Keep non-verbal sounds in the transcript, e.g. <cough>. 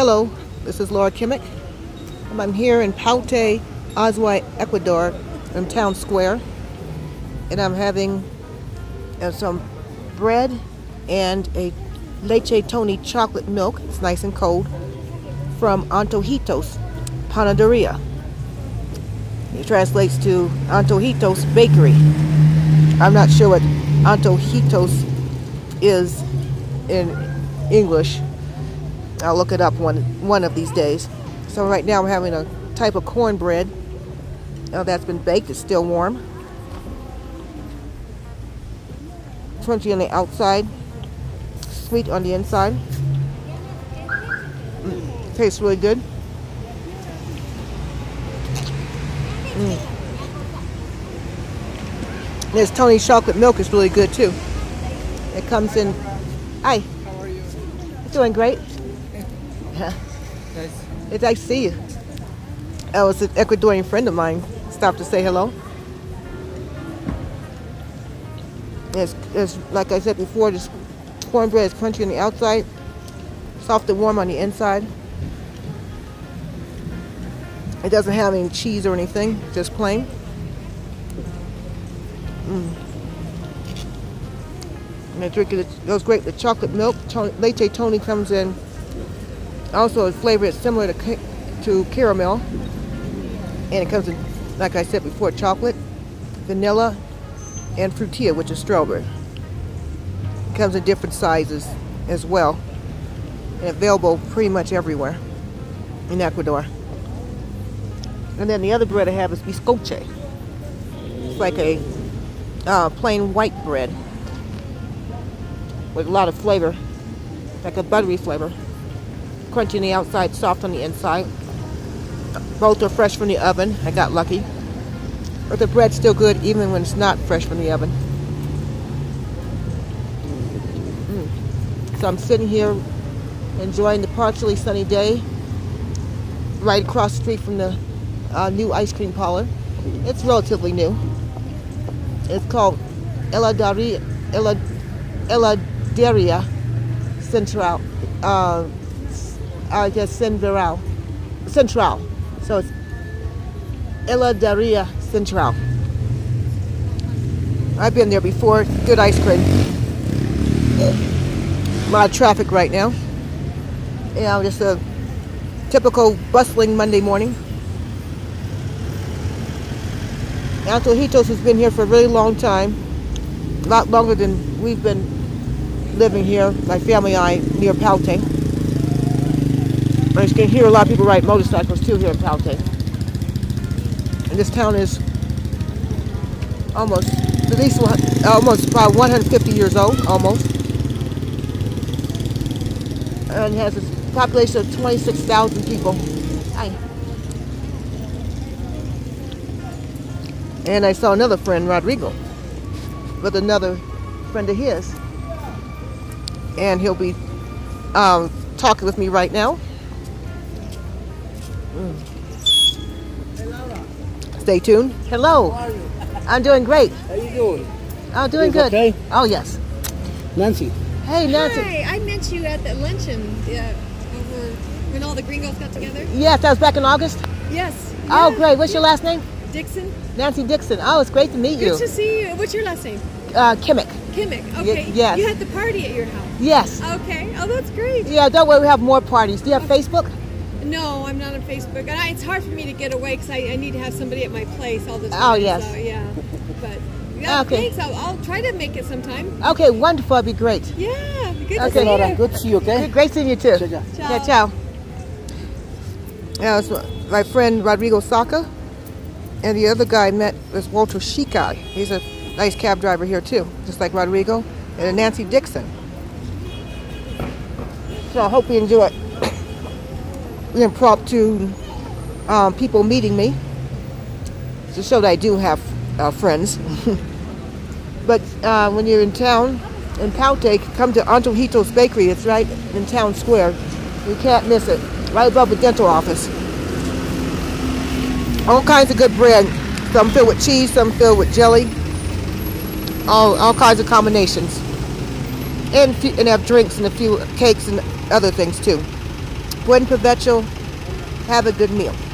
Hello, this is Laura Kimmick. I'm here in Paute, Azuay, Ecuador, in Town Square, and I'm having uh, some bread and a leche Toni chocolate milk. It's nice and cold from Antojitos Panaderia. It translates to Antojitos Bakery. I'm not sure what Antojitos is in English. I'll look it up one one of these days. So right now I'm having a type of cornbread. Oh, that's been baked. It's still warm. Crunchy on the outside, sweet on the inside. Mm, tastes really good. Mm. This Toni chocolate milk is really good too. It comes in. Hi. How are you? Doing great. Nice. It's nice to see you. I was an Ecuadorian friend of mine. Stopped to say hello. It's, it's like I said before, this cornbread is crunchy on the outside, soft and warm on the inside. It doesn't have any cheese or anything, just plain. Mm. And I drink it, it goes great with chocolate milk. Toni, Leche Toni comes in. Also, a flavor is similar to, to caramel. And it comes in, like I said before, chocolate, vanilla, and frutilla, which is strawberry. It comes in different sizes as well. And available pretty much everywhere in Ecuador. And then the other bread I have is biscoche. It's like a uh, plain white bread with a lot of flavor, like a buttery flavor. Crunchy on the outside, soft on the inside. Both are fresh from the oven. I got lucky. But the bread's still good even when it's not fresh from the oven. Mm. So I'm sitting here enjoying the partially sunny day right across the street from the uh, new ice cream parlor. It's relatively new. It's called Heladeria, Elad, Heladeria Central. Uh, Uh, I guess Central. Central. So it's Ella Heladeria Central. I've been there before. Good ice cream. A lot of traffic right now. You know, just a typical bustling Monday morning. Antojitos has been here for a really long time. A lot longer than we've been living here, my family and I, near Paute. I can hear a lot of people ride motorcycles too here in Paute. And this town is almost, at least one- almost about 150 years old, almost. And has a population of 26,000 people. Hi. And I saw another friend, Rodrigo, with another friend of his. And he'll be um, talking with me right now. Mm. Stay tuned. Hello. How are you? I'm doing great. How you doing? I'm doing Is good. okay? Oh, yes. Nancy. Hey, Nancy. Hi, I met you at the luncheon yeah, over when all the gringos got together. Yes, that was back in August. Yes. Oh, yeah. great. What's your last name? Dixon. Nancy Dixon. Oh, it's great to meet you. Good to see you. What's your last name? Uh, Kimmick. Kimmick. Okay. yes. You had the party at your house. Yes. Okay. Oh, that's great. Yeah, don't worry. We have more parties. Do you have Facebook? No, I'm not on Facebook. And I, it's hard for me to get away because I, I need to have somebody at my place all the oh, time. Oh, yes. So, yeah. But yeah, Okay. thanks. I'll, I'll try to make it sometime. Okay, wonderful. That'd be great. Yeah. Good to Okay. see Laura, you. good to see you, okay? Good, great seeing you too. Ciao, ciao. Yeah, ciao. Yeah, it's my friend Rodrigo Saka, and the other guy I met was Walter Shikai. He's a nice cab driver here too, just like Rodrigo, and Nancy Dixon. So I hope you enjoy the impromptu um, people meeting me to show that I do have uh, friends. <laughs> but uh, when you're in town, in Paute, come to Antojitos Bakery. It's right in Town Square. You can't miss it. Right above the dental office. All kinds of good bread. Some filled with cheese, some filled with jelly. All, all kinds of combinations. And, and have drinks and a few cakes and other things too. Buen provecho. Have a good meal.